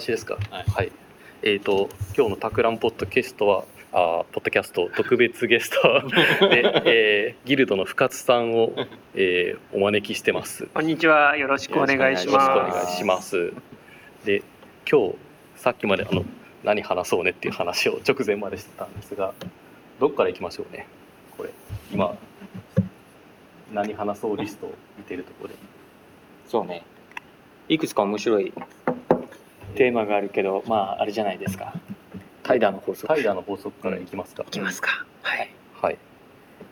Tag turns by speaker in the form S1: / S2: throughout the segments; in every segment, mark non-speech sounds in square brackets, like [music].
S1: 私ですか？
S2: はい。
S1: はい、えっ、と今日のタクランポッドキャストはあーポッドキャスト特別ゲスト [laughs] で、えーギルドの深津さんを、えーお招きしてます。
S3: こんにちは。よろしくお願いし
S1: よろしくお
S3: ます。
S1: 願いします。で今日さっきまであの何話そうねっていう話を直前までしてたんですがどっから行きましょうね？これ。今何話そうリストを見てるところで。
S2: そうね。いくつか面白いテーマがあるけどまああれじゃないですかタイダーの法則
S1: タイダーの法則からいきますか、
S3: いきますか。はい。
S1: はい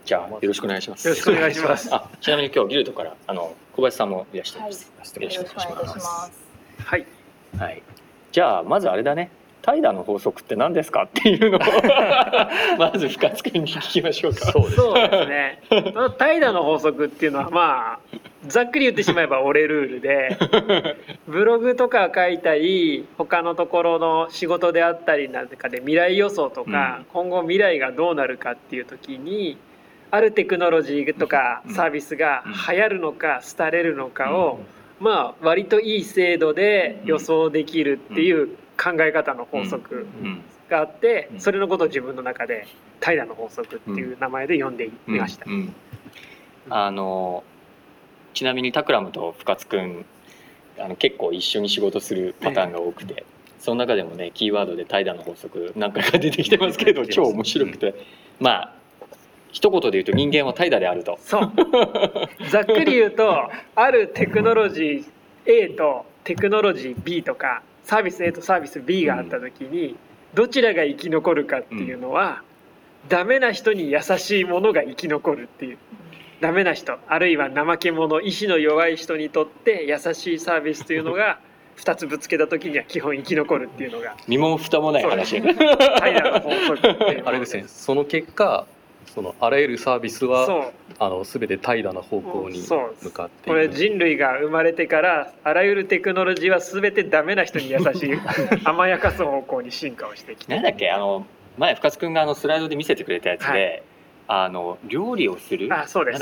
S2: じゃあよろしくお願いします
S3: よろしくお願いします。
S2: あ [laughs] ちなみに今日ギルドからあの小林さんもいらして
S4: はい、よ
S2: ます、
S1: してま
S4: ろしくお願いします。
S3: はい。
S2: はい、じゃあまずあれだねタイダーの法則って何ですかっていうのを [laughs] まず深津君に聞きましょうか。
S1: そうです
S3: ね。怠惰の法則っていうのはまあざっくり言ってしまえば俺ルールで、[laughs] ブログとか書いたり他のところの仕事であったりなんかで未来予想とか、今後未来がどうなるかっていう時に。あるテクノロジーとか
S2: うん。
S3: サービスが流行るのか廃れるのかをまあ割といい精度で予想できるっていう考え方の法則
S2: うん。
S3: があって
S2: うん。
S3: それのことを自分の中で「平の法則」っていう名前で読んでいました。
S2: うん。うん。あのちなみにタクラムと深津君あの結構一緒に仕事するパターンが多くて、その中でもねキーワードで怠惰の法則何回か出てきてますけど超面白くて、まあ一言で言うと人間は怠惰であると。
S3: そう。ざっくり言うとあるテクノロジー A とテクノロジー B とかサービス A とサービス B があった時にどちらが生き残るかっていうのはダメな人に優しいものが生き残るっていう。ダメな人あるいは怠け者意志の弱い人にとって優しいサービスというのが [laughs] 2つぶつけた時には基本生き残るっていうのが。
S2: 身も蓋もない話。
S1: あれですね。その結果そのあらゆるサービスはあの全て怠惰な方向に向かってい
S3: これ人類が生まれてからあらゆるテクノロジーは全てダメな人に優しい [laughs] 甘やかす方向に進化をしてきて
S2: なんだっけ？あの前深津君があのスライドで見せてくれたやつで、あの料理をする？
S3: あそうです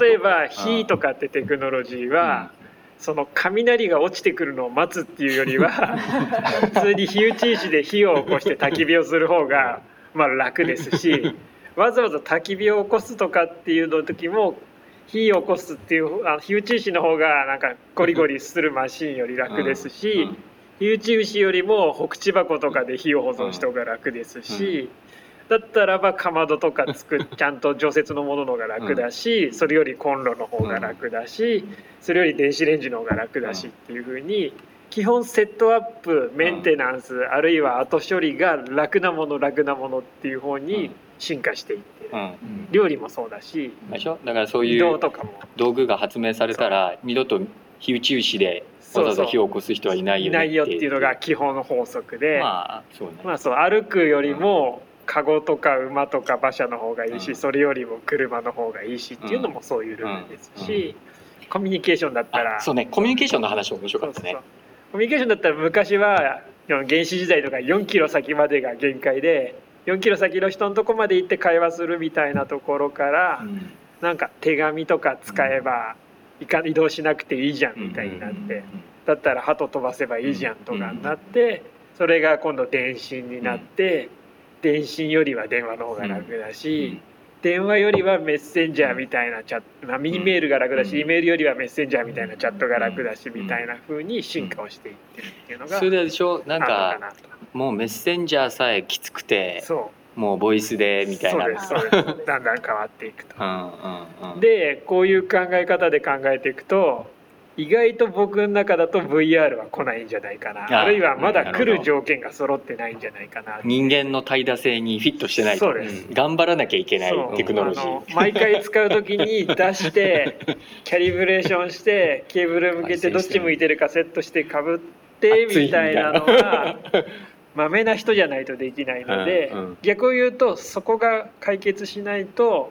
S3: 例えば火とかってテクノロジーは、その雷が落ちてくるのを待つっていうよりは [laughs] 普通に火打ち石で火を起こして焚き火をする方がまあ楽ですしわざわざ焚き火を起こすとかっていうの時も火を起こすっていうあ火打ち石の方がなんかゴリゴリするマシンより楽ですし、火打ち石よりも北地箱とかで火を保存した方が楽ですし、だったらばかまどとか作っちゃんと除雪のものの方が楽だし、それよりコンロの方が楽だし、それより電子レンジの方が楽だしっていうふうに基本セットアップメンテナンス、あるいは後処理が楽なもの楽なものっていう方に進化していってる、
S2: うん。
S3: 料理もそうだし
S2: でしょ？だからそう
S3: 移
S2: いう道具が発明されたら二度と火打ち石でわざわざ火を起こす人はいないよね
S3: いないよっていうのが基本の法則で。
S2: まあそうね、
S3: まあそう歩くよりもカゴとか馬とか馬車の方がいいし、
S2: うん。
S3: それよりも車の方がいいしっていうのもそういうルールですし、コミュニケーションだったら
S2: あそうね。コミュニケーションの話面白かったね。
S3: コミュニケーションだったら昔は原始時代とか4キロ先までが限界で4キロ先の人のとこまで行って会話するみたいなところから、
S2: うん。
S3: なんか手紙とか使えば、いか移動しなくていいじゃんみたいになって、だったら鳩飛ばせばいいじゃんとかになって、それが今度電信になって、電信よりは電話の方が楽だし、電話よりはメッセンジャーみたいなチャット、まあ、ミニメールが楽だし、
S2: うん。
S3: E メールよりはメッセンジャーみたいなチャットが楽だし、
S2: うん
S3: みたいな風に進化をしていってるっていうのが
S2: それででしょ？なんか
S3: かなと。
S2: もうメッセンジャーさえきつくて
S3: そう。
S2: もうボイスでみたいな。
S3: そうですそうです。だんだん変わっていくと。
S2: うんうんうん。
S3: でこういう考え方で考えていくと意外と僕の中だと VR は来ないんじゃないかな。
S2: あ
S3: あるいはまだ来る条件が揃ってないんじゃないかな
S2: 人間の怠惰性にフィットしてないと。
S3: そうです。
S2: 頑張らなきゃいけないテクノロジー。
S3: 毎回使う時に出して [laughs] キャリブレーションしてケーブル向けてどっち向いてるかセットしてかぶってみたいなのが [laughs] まめな人じゃないとできないので、逆を言うとそこが解決しないと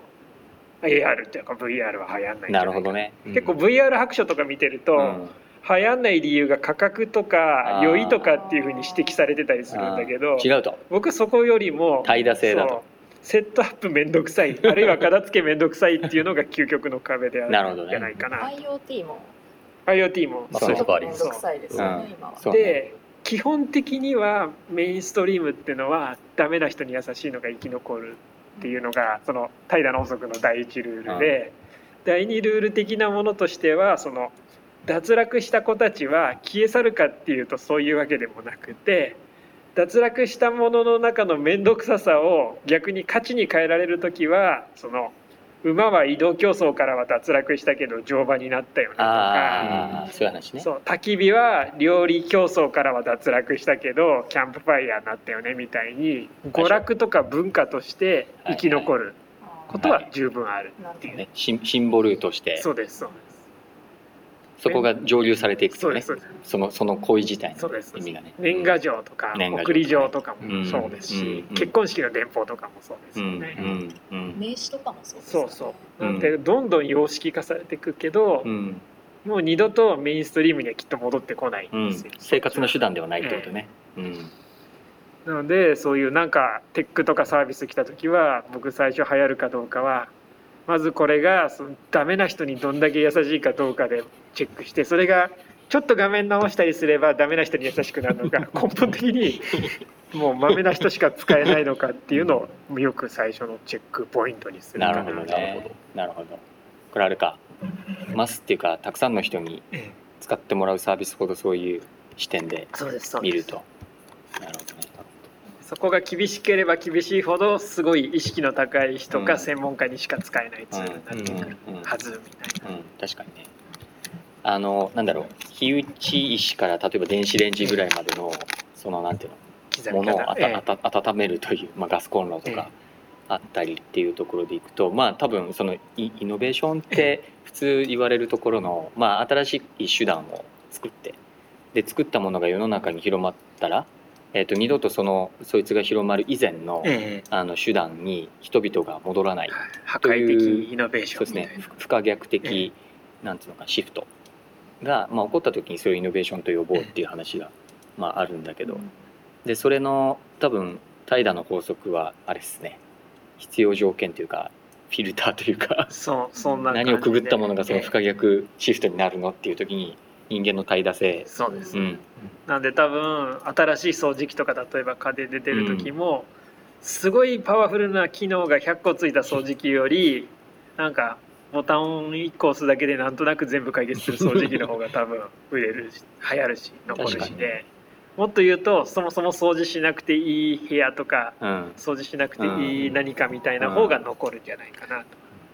S3: AR っていうか VR は流行んないんじゃないか。
S2: なるほどね。
S3: 結構 VR 白書とか見てると、
S2: うん。
S3: 流行んない理由が価格とか酔いとかっていうふうに指摘されてたりするんだけど
S2: 違うと。
S3: 僕そこよりも
S2: 怠惰性だと。
S3: そう。セットアップめんどくさい。あるいは片付けめんどくさいっていうのが究極の壁であるん
S2: なるほどね
S3: じゃないかな。
S4: IoT も。
S3: IoT も。
S1: まあ
S3: そう
S4: いですよね、
S2: うん。
S4: 今は。
S2: そう
S3: で基本的にはメインストリームっていうのはダメな人に優しいのが生き残るっていうのがその怠惰の法則の第一ルールで、第二ルール的なものとしてはその脱落した子たちは消え去るかっていうとそういうわけでもなくて脱落したものの中の面倒くささを逆に価値に変えられる時はその馬は移動競争からは脱落したけど乗馬になったよねとか。
S2: そういう話ね。
S3: そう焚き火は料理競争からは脱落したけどキャンプファイヤーになったよねみたいに娯楽とか文化として生き残ることは十分あるっていう、
S2: ねシンシンボルとして。
S3: そうですそう
S2: そこが蒸留されていくとね。
S3: ですそ
S2: のその行為自体の
S3: そうです。
S2: 意味がね。
S3: 年賀状とか送り状とかもそうですし、
S2: うんうん。
S3: 結婚式の電報とかもそうです
S2: うん
S3: よね、
S2: うんうん
S4: 名刺とかもそうです
S3: そうそう。なんでどんどん様式化されていくけど、
S2: うん。
S3: もう二度とメインストリームにはきっと戻ってこない
S2: うんん
S3: ですよ、
S2: 生活の手段ではないってことね。うん。
S3: なのでそういうなんかテックとかサービス来た時は僕最初流行るかどうかはまずこれがそのダメな人にどんだけ優しいかどうかでチェックしてそれがちょっと画面直したりすればダメな人に優しくなるのか [laughs] 根本的にもうマメな人しか使えないのかっていうのをよく最初のチェックポイントにするかな。
S2: なるほどね。なるほど。これあれか。マスっていうかたくさんの人に
S3: ええ。
S2: 使ってもらうサービスほどそういう視点で見ると。なるほどね
S3: そこが厳しければ厳しいほどすごい意識の高い人
S2: うん。
S3: か専門家にしか使えないツールになってくるはずみたいな。
S2: うん、確かにね。あのなんだろう。火打ち石から例えば電子レンジぐらいまでのそのなんていうの？ものをあた、
S3: 方ええ。
S2: あた温めるという、まあ、ガスコンロとかあったりっていうところでいくとまあ多分そのイイノベーションって普通言われるところの、まあ、新しい手段を作ってで作ったものが世の中に広まったら、えー、と二度とそのそいつが広まる以前の,、
S3: ええ。
S2: あの手段に人々が戻らない。
S3: 破壊的イノベーシ
S2: そうです
S3: ョンみたいな。
S2: ね。不不可逆
S3: え
S2: 的、なんていうのかシフト。が、まあ、起こった時にそれをイノベーションと呼ぼうっていう話が、まあ、あるんだけど。でそれの多分怠惰の法則はあれですね。必要条件というかフィルターというか。
S3: そうそんな
S2: 何をくぐったものがその
S3: ええ
S2: 不可逆シフトになるのっていう時に人間の怠惰性、
S3: そうです、
S2: うん、
S3: なんで多分新しい掃除機とか例えば家電で出る時も、すごいパワフルな機能が100個ついた掃除機よりなんかボタンを1個押すだけでなんとなく全部解決する掃除機の方が多分売れるし流行るし残るしで。もっと言うとそもそも掃除しなくていい部屋とか
S2: うん、
S3: 掃除しなくていい何かみたいな方が残るんじゃないかなと。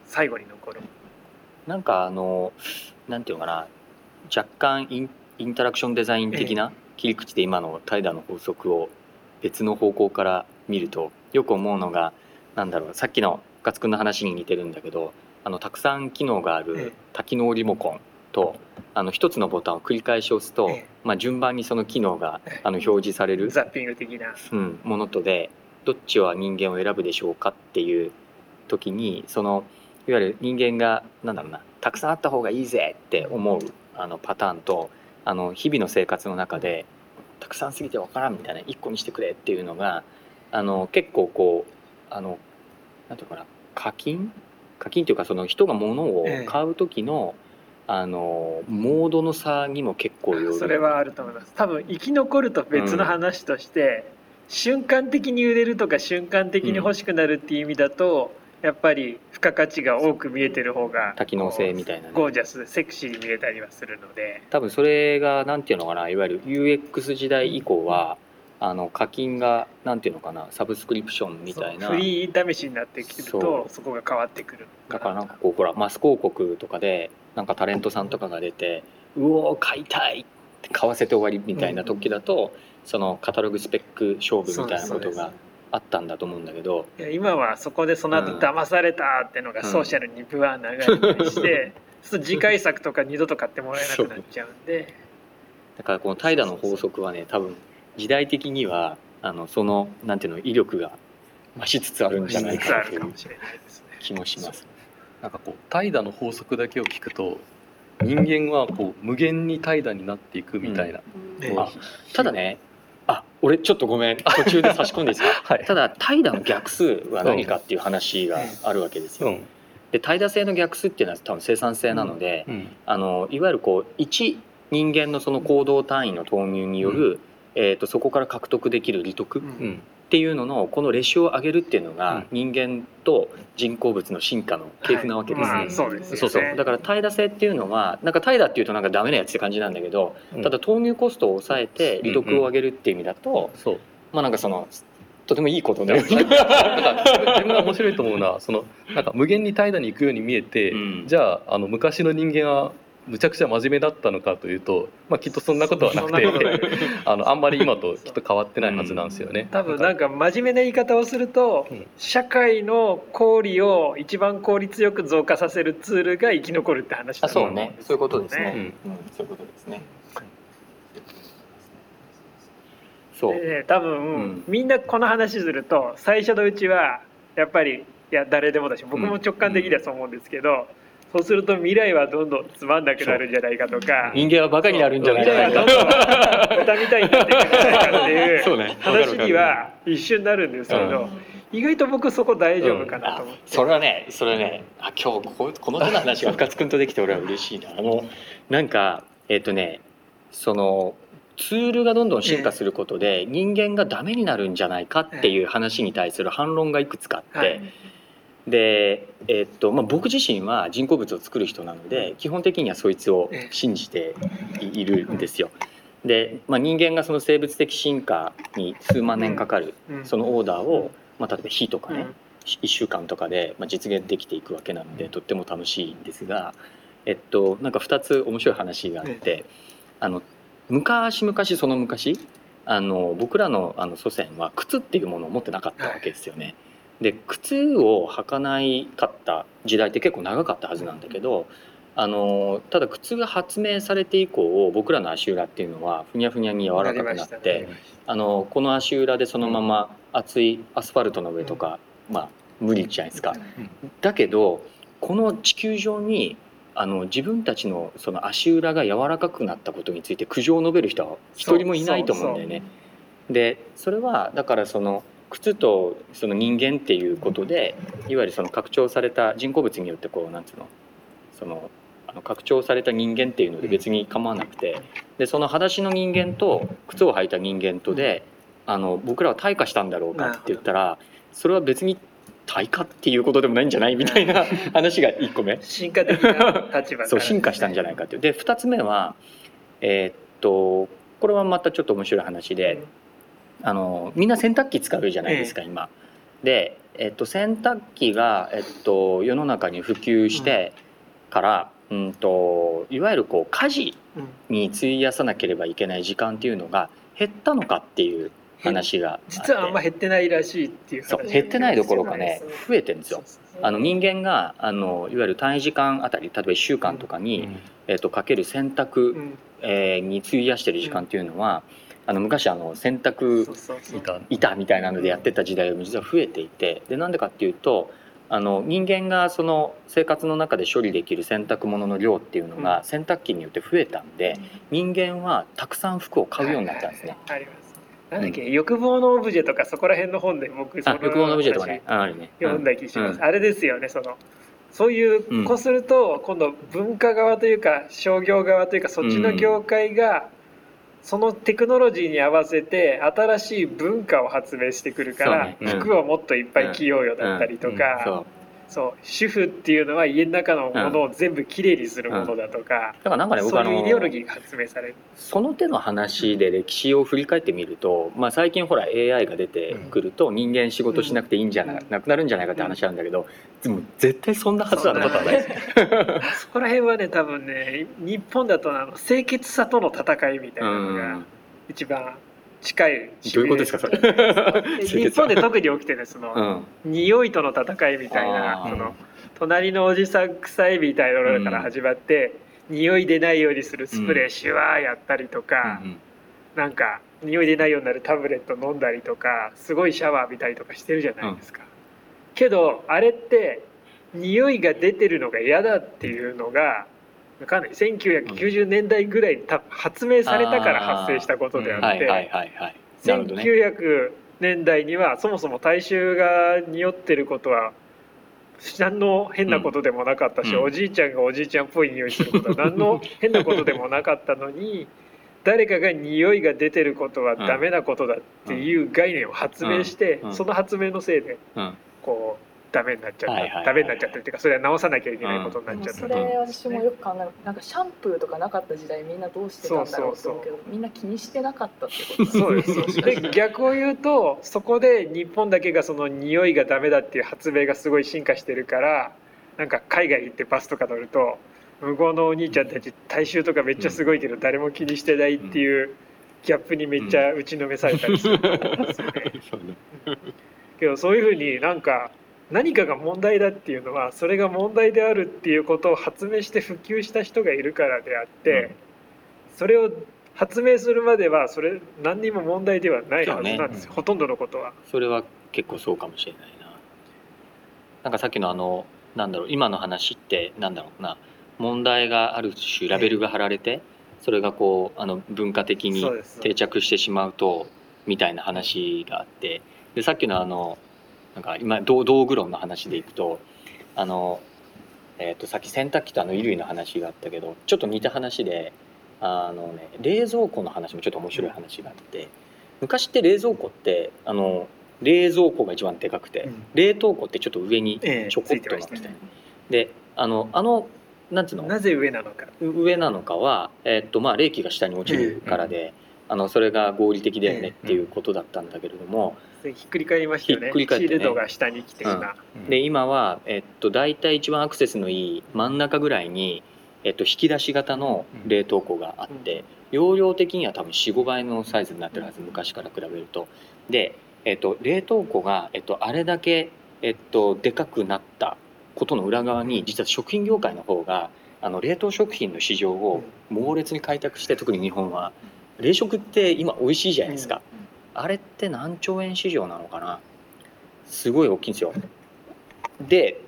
S3: 最後に残る。
S2: なんかあのなんていうのかな若干インインタラクションデザイン的な切り口で今の怠惰の法則を別の方向から見るとよく思うのがなんだろうさっきの深津君の話に似てるんだけどあのたくさん機能があ
S3: え
S2: る
S3: え。
S2: 多機能リモコンとあの一つのボタンを繰り返し押すと、
S3: ええ。
S2: まあ、順番にその機能が
S3: ええ。
S2: あの表示される
S3: ザッピング的な。
S2: うん、ものとでどっちは人間を選ぶでしょうかっていう時にそのいわゆる人間がなんだろうなたくさんあった方がいいぜって思うあのパターンとあの日々の生活の中でたくさんすぎてわからんみたいな1個にしてくれっていうのがあの結構こうあのなんていうのかな課金？課金っていうかその人が物を買う時の、あのモードの差にも結構よる
S3: それはあると思います。多分生き残ると別の話として、瞬間的に売れるとか瞬間的に欲しくなるっていう意味だと、やっぱり付加価値が多く見えてる方が
S2: 多機能性みたいなね。
S3: ゴージャスでセクシーに見えたりはするので。
S2: 多分それがなんていうのかないわゆる UX 時代以降はあの課金がなんていうのかなサブスクリプションみたいな。
S3: フリー試しになってきてるとそこが変わってくる。
S2: だからなんかこうほらマス広告とかでなんかタレントさんとかが出て「うおー買いたい!」って買わせて終わりみたいな時だと、そのカタログスペック勝負みたいなことがあったんだと思うんだけど。
S3: いや今はそこでその後
S2: うん。
S3: 騙されたってのがソーシャルにブワー流れたりして、そうすると次回作とか二度と買ってもらえなくなっちゃうんで。
S2: だからこの怠惰の法則はね多分時代的にはあのそのなんていうの威力が増しつつあるんじゃないかなという。気もします。
S1: なんかこう怠惰の法則だけを聞くと人間はこう無限に怠惰になっていくみたいな、
S3: ね
S2: あただねあ俺ちょっとごめん。途中で差し込んでいいですか？[laughs]
S1: はい。
S2: ただ怠惰の逆数は何かっていう話があるわけですよ。
S1: うん。
S2: で怠惰性の逆数っていうのは多分生産性なので、
S1: うん。
S2: あのいわゆるこう一人間のその行動単位の投入による、えー、とそこから獲得できる利得っていうののこのレシオを上げるっていうの
S1: うん。
S2: が人間と人工物の進化の系譜なわけですね。
S3: まあそうです。
S2: そうそう。だから怠惰性っていうのはなんか怠惰っていうとなんかダメなやつって感じなんだけど、
S1: うん。
S2: ただ投入コストを抑えて利得を上げるっていう意味だと、
S1: そう。
S2: まあなんかそのとてもいいことだよね。
S1: なんか自分が面白いと思うのはそのなんか無限に怠惰に行くように見えて、
S2: うん。
S1: じゃああの昔の人間はむちゃくちゃ真面目だったのかというと、まあ、きっとそんなことはなくてあのあんまり今ときっと変わってないはずなんですよね。
S3: 多分なんか真面目な言い方をすると、
S1: うん
S3: 社会の効利を一番効率よく増加させるツールが生き残るって話だ
S2: あ
S3: と思
S2: そうねそういうことですね。
S1: うん
S2: うんそういうことですね。そう。
S3: でね多分、
S2: うん
S3: みんなこの話すると最初のうちはやっぱりいや誰でもだし僕も直感的にはそう思うんですけど、そうすると未来はどんどんつまんなくなるんじゃないかとか。
S2: 人間はバカになるんじゃないか
S3: 未来はどんどん豚みたいになっていくんじゃないかってい [laughs]
S2: そう
S3: 話には一瞬なるんですけど、意外と僕そこ大丈夫かなと
S2: あ
S3: 思って。
S2: それはねそれはね。あ今日ここの手の話が深津君とできて俺は嬉しいな。あのなんかえっ、とねそのツールがどんどん進化することで人間がダメになるんじゃないかっていう話に対する反論がいくつかあって、
S3: はい
S2: で、えっとまあ、僕自身は人工物を作る人なので基本的にはそいつを信じていいるんですよ。で、まあ、人間がその生物的進化に数万年かかる
S3: うん。
S2: そのオーダーを、まあ、例えば火とかね、
S3: うん。
S2: 1週間とかで、まあ、実現できていくわけなのでとっても楽しいんですが、えっと、なんか2つ面白い話があって、あの昔々その昔あの僕らのあの祖先は靴っていうものを持ってなかったわけですよね。で靴を履かないかった時代って結構長かったはずなんだけどあのただ靴が発明されて以降僕らの足裏っていうのはふにゃふにゃに柔らかくなって。あのこの足裏でそのまま熱いアスファルトの上とか、まあ無理じゃないですか。だけどこの地球上にあの自分たちのその足裏が柔らかくなったことについて苦情を述べる人は一人もいないと思うんだよね。でそれはだからその靴とその人間っていうことでいわゆるその拡張された人工物によってこうなんつうのそのあの拡張された人間っていうので別に構わなくてでその裸足の人間と靴を履いた人間とであの僕らは退化したんだろうかって言ったらそれは別に退化っていうことでもないんじゃない？みたいな話が1個目。
S3: 進化的な立場
S2: そう進化したんじゃないかっていう。で2つ目はえーっとこれはまたちょっと面白い話であのみんな洗濯機使うじゃないですか、今。で、えっと、洗濯機が、えっと、世の中に普及してから、うん、といわゆるこう家事
S3: うん。
S2: に費やさなければいけない時間っていうのが減ったのかっていう話が
S3: 実はあんま減ってないらしいっていう話
S2: そう減ってないどころかね増えてるんですよ。あの人間があのいわゆる単位時間あたり例えば1週間とかに、えっと、かける洗濯、
S3: うん。
S2: えーに費やしてる時間っていうのは、あの昔あの洗濯板。みたいなのでやってた時代が実は増えていてでなんでかっていうとあの人間がその生活の中で処理できる洗濯物の量っていうのが洗濯機によって増えたんで人間はたくさん服を買うようになったんですね。
S3: ありますなんだっけ、欲望のオブジェとかそこら辺の本で僕その
S2: あ欲望のオブジェとかねああるね。
S3: 読んだ気します、
S2: うん。
S3: あれですよねその。そういう、
S2: うん。
S3: こうすると今度文化側というか商業側というかそっちの業界が、そのテクノロジーに合わせて新しい文化を発明してくるから、
S2: ね。うん。
S3: 服をもっといっぱい着ようよだったりとか、そう主婦っていうのは家の中のものを全部きれいにするものだとか、
S2: だからなんかね僕あ
S3: そういうイデオロ
S2: の
S3: ギーが発明される。
S2: その手の話で歴史を振り返ってみると、まあ、最近ほら AI が出てくると人間仕事しなくていいんじゃな,、なくなるんじゃないかって話なんだけどでも絶対そんなはずはなかない。
S3: そこら辺はね多分ね日本だとあの清潔さとの戦いみたいなのが一番近い
S2: どういうことですかそれ？[laughs]
S3: 日本で特に起きてるその、
S2: うん。
S3: 匂いとの戦いみたいなその隣のおじさん臭いみたいなのから始まって、匂い出ないようにするスプレーシュワーやったりとか、なんか匂い出ないようになるタブレット飲んだりとかすごいシャワー浴びたりとかしてるじゃないですか。けどあれって匂いが出てるのが嫌だっていうのがわかんない。1990年代ぐらいに発明されたから発生したことであって、
S2: はいはいはいはい。なるほどね
S3: 1900年代にはそもそも大衆が匂ってることは何の変なことでもなかったし、
S2: うん。
S3: おじいちゃんがおじいちゃんっぽい匂いすることは何の変なことでもなかったのに誰かが匂いが出てることはダメなことだっていう概念を発明して、その発明のせいで
S2: うん。
S3: こうダメになっちゃった、
S2: はいはいはい。
S3: ダメになっちゃったっていうかそれは直さなきゃいけないことになっちゃった。
S4: それ私もよく考える。なんかシャンプーとかなかった時代みんなどうしてたんだろうって思うけどみんな気にしてなかったってこと
S3: そうです。そうです。で逆を言うとそこで日本だけがその匂いがダメだっていう発明がすごい進化してるからなんか海外行ってバスとか乗ると向こうのお兄ちゃんたち体臭とかめっちゃすごいけど誰も気にしてないっていうギャップにめっちゃ打ちのめされたりすると思うんですよね。[laughs]
S2: そうね。
S3: けどそういうふうになんか何かが問題だっていうのはそれが問題であるっていうことを発明して普及した人がいるからであって、それを発明するまではそれ何にも問題ではないはずなんですよ、
S1: そうね。
S3: ほとんどのことは。
S2: それは結構そうかもしれないな。なんかさっきのあのなんだろう今の話ってなんだろうな。問題がある種ラベルが貼られてそれがこうあの文化的に定着してしまうとみたい。な話があってでさっきのあのなんか今道道具論の話でいくとあの、えー、とさっき洗濯機とあの衣類の話があったけどちょっと似た話であの、ね、冷蔵庫の話もちょっと面白い話があって昔って冷蔵庫ってあの冷蔵庫が一番でかくて、
S3: うん。
S2: 冷凍庫ってちょっと上に
S3: ええ
S2: ちょこっとなってて、であのあのなんうの？
S3: なぜ上なのか。
S2: 上なのかは、えっとまあ、冷気が下に落ちるからで、あのそれが合理的だよねっていうことだったんだけれども、
S3: ひっくり返りましたよね。
S2: ひっくり返ってね。
S3: シールドが下に来て今、
S2: で今は、えっと、大体一番アクセスのいい真ん中ぐらいに、えっと、引き出し型の冷凍庫があって、容量的には多分45倍のサイズになってるはず昔から比べると。で、えっと、冷凍庫が、えっと、あれだけ、えっと、でかくなったことの裏側に実は食品業界の方があの冷凍食品の市場を猛烈に開拓して特に日本は。冷食って今美味しいじゃないですか、あれって何兆円市場なのかな？すごい大きいんですよ。で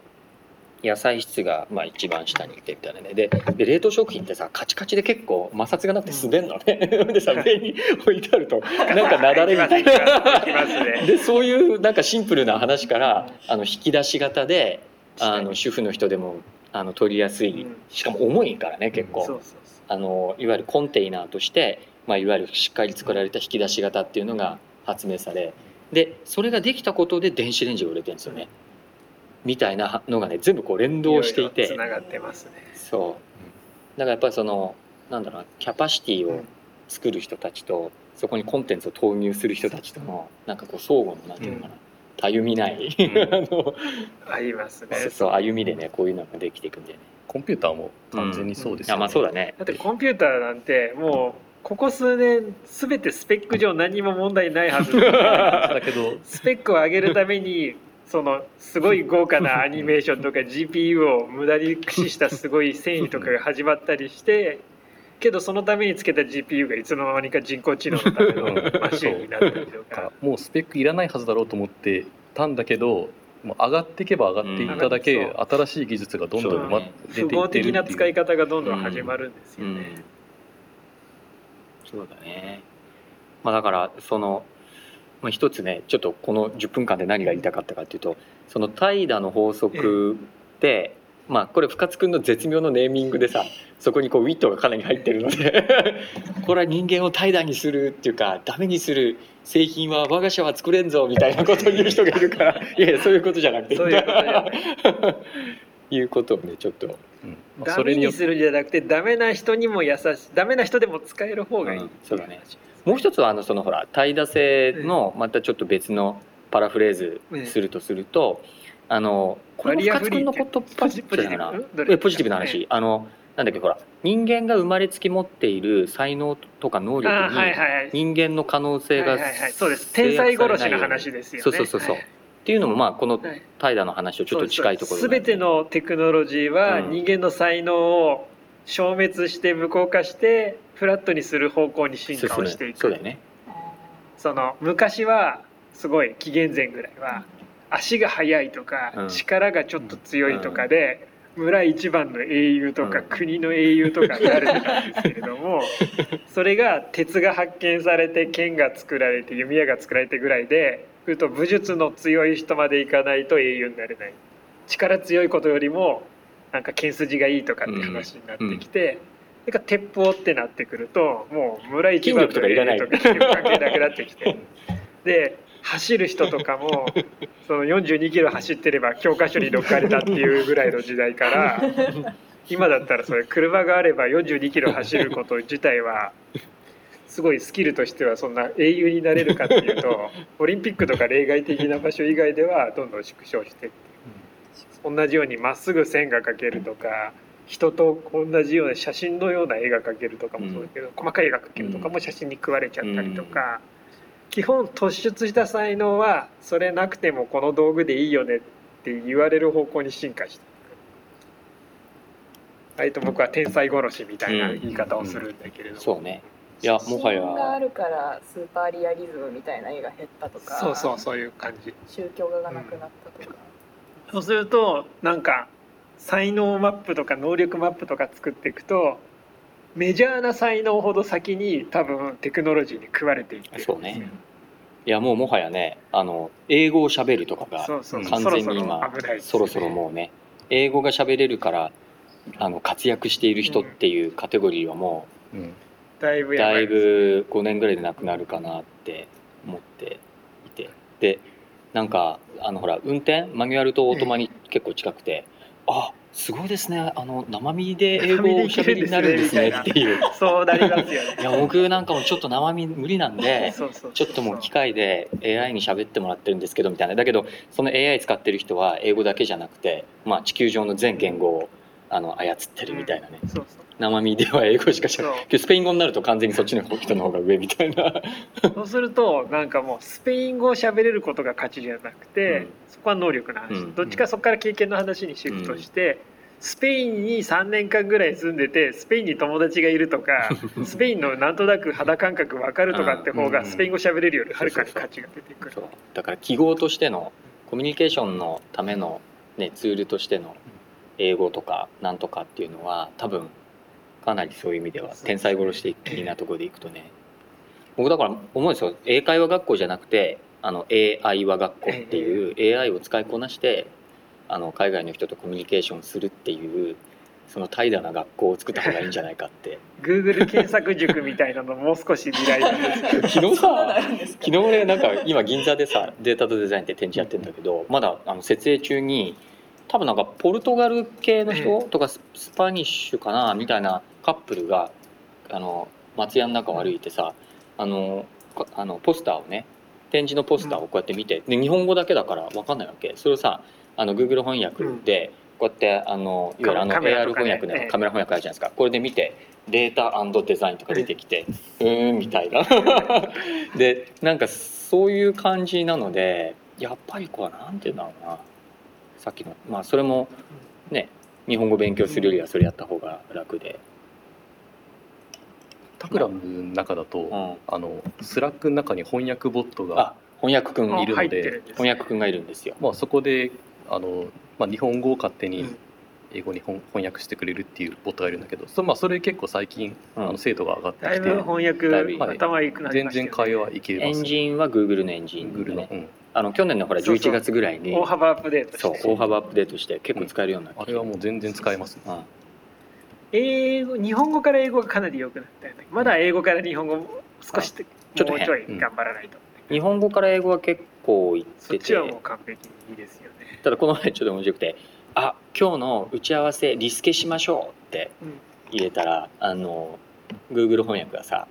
S2: 野菜室がまあ一番下にいてみたいなね。でで冷凍食品ってさカチカチで結構摩擦がなって滑んのね、でさ上に置いてあるとなんかなだれみたいな。[laughs] でそういうなんかシンプルな話からあの引き出し型であの主婦の人でもあの取りやすい。
S3: うん。
S2: しかも重いからね結構、あのいわゆるコンテイナーとして、まあ、いわゆるしっかり作られた引き出し型っていうのが発明されでそれができたことで電子レンジが売れてるんですよねみたいなのがね全部こう連動していて
S3: つながってますね。
S2: そうだからやっぱりそのなんだろうなキャパシティを作る人たちとそこにコンテンツを投入する人たちとのなんかこう相互のなんていうのかな、たゆみない、
S1: ん [laughs]
S2: あの
S3: ありますね。
S2: そうそう歩みでねこういうのができていくんだよね。
S1: コンピューターも完全にそうですよね。
S2: あまあそうだね。
S3: だってコンピューターなんてもうここ数年すべてスペック上何も問題ないはず。
S1: だけど
S3: スペックを上げるためにそのすごい豪華なアニメーションとか GPU を無駄に駆使したすごい繊維とかが始まったりしてけどそのためにつけた GPU がいつの間にか人工知能のためのマシンになったりとか。
S1: もうスペックいらないはずだろうと思ってたんだけどもう上がっていけば上がっていっただけ、
S3: うん。
S1: 新しい技術がどんどん、出ていってるっていう。
S3: 的な使い方がどんどん始まるんですよ
S2: うん。
S3: ね。
S2: そうだね。まあだからその、まあ、一つねちょっとこの10分間で何が言いたかったかっていうとその怠惰の法則で、まあこれ深津君の絶妙のネーミングでさそこにこうウィットがかなり入ってるので [laughs] これは人間を怠惰にするっていうかダメにする製品は我が社は作れんぞみたいなことを言う人がいるからいやそういうことじゃなくて
S3: そういうことじゃない
S2: いうことをねちょっと、
S1: うん。まあ
S3: ダメにするんじゃなくてダメな人にも優しいダメな人でも使える方がいい、
S2: うん。そうだね。もう一つはあのそのほら怠惰性のまたちょっと別のパラフレーズするとすると、あのこれも深津君のこと
S3: ポジポジティブうんど。れ
S2: えポジティブな話、あのなんだっけほら人間が生まれつき持っている才能とか能力
S3: あ
S2: に人間の可能性が
S3: はいはいはい。そうです。天才殺しの話ですよね。
S2: そうそうそうそう、
S3: はい
S2: っていうのもまあこの
S3: はい。
S2: 怠惰の話とちょっと近いところ
S3: す。べてのテクノロジーは
S2: うん。
S3: 人間の才能を消滅して無効化してフラットにする方向に進化をしていく。
S2: そうだよね。
S3: その昔はすごい紀元前ぐらいは足が速いとか、
S2: うん。
S3: 力がちょっと強いとかで、村一番の英雄とか、
S2: うん。
S3: 国の英雄とかになれてたんですけれども [laughs] それが鉄が発見されて剣が作られて弓矢が作られてぐらいでと武術の強い人までいかないと英雄になれない。力強いことよりもなんか剣筋がいいとかって話になってきて、れが鉄砲ってなってくるともう村一番
S2: とかいらない
S3: とか関係なくなってきてで走る人とかもその42キロ走ってれば教科書に載っかれたっていうぐらいの時代から [laughs] 今だったらそれ車があれば42キロ走ること自体はすごいスキルとしてはそんな英雄になれるかっていうと [laughs] オリンピックとか例外的な場所以外ではどんどん縮小して同じようにまっすぐ線が描けるとか人と同じような写真のような絵が描けるとかもそうだけど、細かい絵が描けるとかも写真に食われちゃったりとか、基本突出した才能はそれなくてもこの道具でいいよねって言われる方向に進化していく。割と僕は天才殺しみたいな言い方をするんだけれども、
S2: そうねいやもは
S4: 写真があ
S2: や
S4: るからスーパーリアリズムみたいな絵が減ったとか
S3: そうそうそういう感じ。
S4: 宗教画がなくなったとか、
S3: そうするとなんか才能マップとか能力マップとか作っていくとメジャーな才能ほど先に多分テクノロジーに食われていって。るんですよ
S2: そうねいやもうもはやねあの英語を喋るとかが
S3: そうそう
S2: 完全に今
S3: そろそろ
S2: もうね英語が喋れるからあの活躍している人っていうカテゴリーはも
S1: うん
S3: だいぶ
S2: うだいぶ5年ぐらいでなくなるかなって思っていて。でなんかあのほら運転マニュアルとオートマに結構近くて、あすごいですね。あの生身で英語をおしゃべりになるんですねっていう。[laughs]
S3: そうなりますよね。[laughs]
S2: いや僕なんかもちょっと生身無理なんでちょっともう機械で AI に喋ってもらってるんですけどみたいな。だけどその AI 使ってる人は英語だけじゃなくて、まあ、地球上の全言語をあの操ってるみたいなね、
S3: そうそう。
S2: 生身では英語しかしゃべ
S3: そう。
S2: けどスペイン語になると完全にそっちの人の方が上みたいな。
S3: そうするとなんかもうスペイン語を喋れることが価値じゃなくて、
S2: うん。
S3: そこは能力の話、
S2: うん。
S3: どっちかそこから経験の話にシフトして、スペインに3年間ぐらい住んでてスペインに友達がいるとか [laughs] スペインのなんとなく肌感覚分かるとかって方
S1: うん。
S3: がスペイン語喋れるよりはるかに価値が出てくる。
S2: だから記号としてのコミュニケーションのための、ね、ツールとしての英語とかなんとかっていうのは多分かなりそういう意味では天才殺し的なところでいくとね。僕だから思うんですよ。英会話学校じゃなくてあの AI 話学校っていう AI を使いこなしてあの海外の人とコミュニケーションするっていうその怠惰な学校を作った方がいいんじゃないかって。[laughs]
S3: Google 検索塾みたいなのもう少し未来なんです [laughs]
S2: 昨日さ昨日俺なんか今銀座でさデータとデザインって展示やってるんだけどまだあの設営中に多分なんかポルトガル系の人とかススパニッシュかなみたいなカップルがあの松屋の中を歩いてさあのかあのポスターをね展示のポスターをこうやって見て、で日本語だけだから分かんないわけ。それをさあの Google 翻訳でこうやってあのいわゆるあの AR 翻訳の
S3: ええ。
S2: カメラ翻訳あるじゃないですか。これで見てデータデザインとか出てきてうーんみたいな。[laughs] でなんかそういう感じなのでやっぱりこうなんて言うんだろうなさっきの。まあそれもね日本語勉強するよりはそれやった方が楽で、
S1: タクラムの中だと、
S2: うん、
S1: あのスラックの中に翻訳ボットが
S2: あ翻訳くんいる
S1: ので
S3: 入ってるんです
S2: 翻訳くんがいるんですよ。
S1: まあ、そこであの、まあ、日本語を勝手に
S3: うん。
S1: 英語に翻翻訳してくれるっていうボットがいるんだけどそ,、まあ、それ結構最近、
S2: うん。
S1: あの精度が上がってきて
S3: だいぶ翻訳
S2: だいぶ
S3: 頭いいくなり
S1: 全
S3: ましたよね。
S1: 然会話いけ
S2: エ
S1: ます。
S2: ンジンは Google のエンジン
S1: Google の、
S2: ね
S1: うん、
S2: あの去年のほら
S3: そうそう。
S2: 11月ぐらいに。
S3: 大幅アップデート
S2: そう
S3: して
S2: 大幅アップデートして結構使えるようになって。
S1: あれはもう全然使えます、
S2: うん。
S3: 英語日本語から英語がかなり良くなったよね。まだ英語から日本語も少し
S2: ちょっと変
S3: もうちょい頑張らないと、
S2: 日本語から英語は結構いっ
S3: そってちはも
S2: て
S3: う完璧にいいですよね。
S2: ただこの前ちょっと面白くて「あ今日の打ち合わせリスケしましょう」って
S3: うん。
S2: 入れたらあの Google 翻訳がさ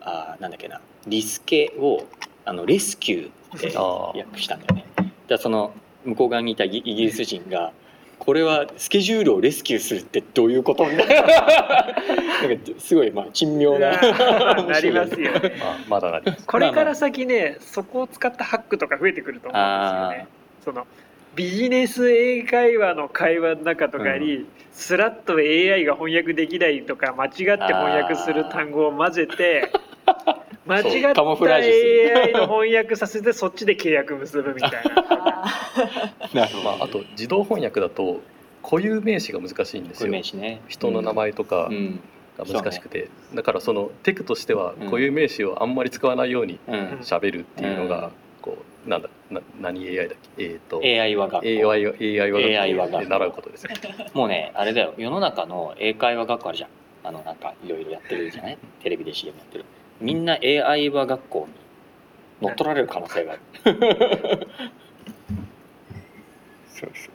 S2: あなんだっけなリスケをあのレスキューって訳したんだよね。だその向こう側にいたイギリス人がこれはスケジュールをレスキューするってどういうことみたいな。[laughs] なんかすごいまあ珍妙な
S3: なりますよ。ね
S1: まあ、まだなります。
S3: これから先ねそこを使ったハックとか増えてくると思うんですよね。そのビジネス英会話の会話の中とかに、スラッと AI が翻訳できないとか間違って翻訳する単語を混ぜて [laughs] [laughs] 間違った AI の翻訳させてそっちで契約結ぶみたいな。
S4: あ [laughs]
S2: なるほど、
S1: まあ、あと自動翻訳だと固有名詞が難しいんですよ。
S2: 名詞ね。
S1: 人の名前とか
S2: うん。
S1: が難しくて、だからそのテクとしては
S2: うん。
S1: 固有名詞をあんまり使わないように
S2: うん、
S1: 喋るっていうのが、
S2: うん。
S1: こうなんだな何 AI だっけ？えっ、と。
S2: AI は学校。
S1: AI は AI は
S2: AI は学校。
S1: で習うことですね [laughs]
S2: もうねあれだよ。世の中の英会話学校あるじゃん。あのなんかいろいろやってるじゃない？テレビで CM やってるみんな AI は学校に乗っ取られる可能性がある。そうそうそう。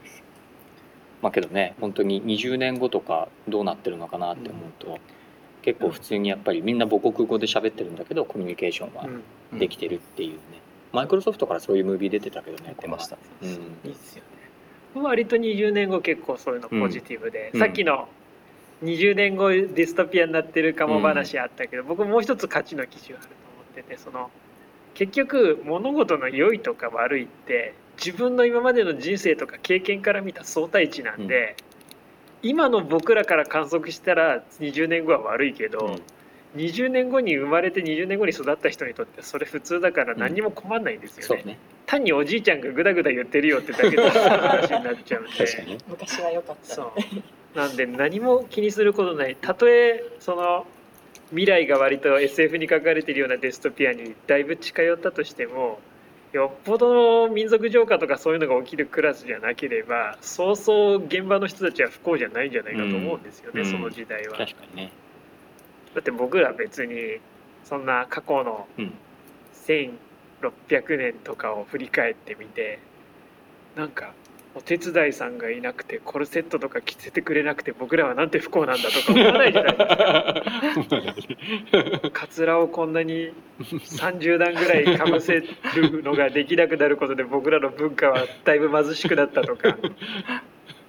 S2: まあけどね本当に20年後とかどうなってるのかなって思うと、結構普通にやっぱりみんな母国語で喋ってるんだけどコミュニケーションは
S3: うん。
S2: できてるっていうね、マイクロソフトからそういうムービー出てたけどね
S1: 出ました。
S2: うん。
S3: いいっすよね。割と20年後結構そういうのポジティブで、
S2: うん。
S3: さっきの20年後ディストピアになってるかも話あったけど、僕もう一つ価値の基準あると思っててその結局物事の良いとか悪いって自分の今までの人生とか経験から見た相対値なんで、今の僕らから観測したら20年後は悪いけど、
S2: うん。
S3: 20年後に生まれて20年後に育った人にとってはそれ普通だから何にも困んないんですよね。
S2: そうね
S3: 単におじいちゃんがグダグダ言ってるよってだけの [laughs] 話になっちゃうんで。
S2: 確かに。ね
S4: 昔は良かった。
S3: そう。なんで何も気にすることない。たとえその未来が割と SF に書かれているようなデストピアにだいぶ近寄ったとしてもよっぽどの民族浄化とかそういうのが起きるクラスじゃなければそうそう現場の人たちは不幸じゃないんじゃないかと思うんですよね、
S2: うん。
S3: その時代は。
S2: 確かにね。
S3: だって僕ら別にそんな過去の
S2: うん
S3: 1600年とかを振り返ってみてなんかお手伝いさんがいなくてコルセットとか着せてくれなくて僕らはなんて不幸なんだとか思わないじゃないですか。[laughs] カツラをこんなに30段ぐらいかぶせるのができなくなることで僕らの文化はだいぶ貧しくなったとか。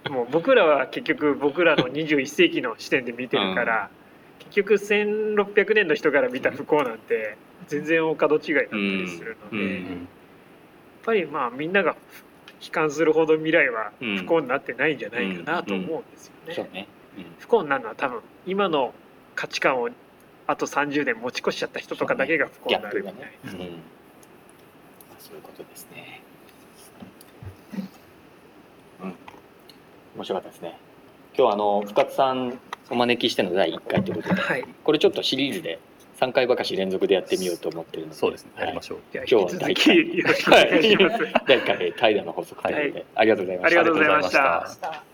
S3: もう僕らは結局僕らの21世紀の視点で見てるから、結局1600年の人から見た不幸なんて全然お門違いだったりするので、
S2: うん。
S3: やっぱりまあみんなが悲観するほど未来は不幸になってないんじゃないかなと思うんですよね。
S2: そうね、うん。
S3: 不幸になるのは多分今の価値観をあと30年持ち越しちゃった人とかだけが不幸になるみたいな。、
S2: そういうことですね。うん。面白かったですね。今日はあの深津さんお招きしての第1回ということで
S3: はい。
S2: これちょっとシリーズで3回ばかし連続でやってみようと思ってるので。
S1: そうですね。
S2: はい。
S1: やりましょう。
S2: 今日は
S3: 引き続きよろしくお願いします。
S2: 第1回で怠惰の法則ということで、ありがとうございました。
S3: ありがとうございま。
S4: した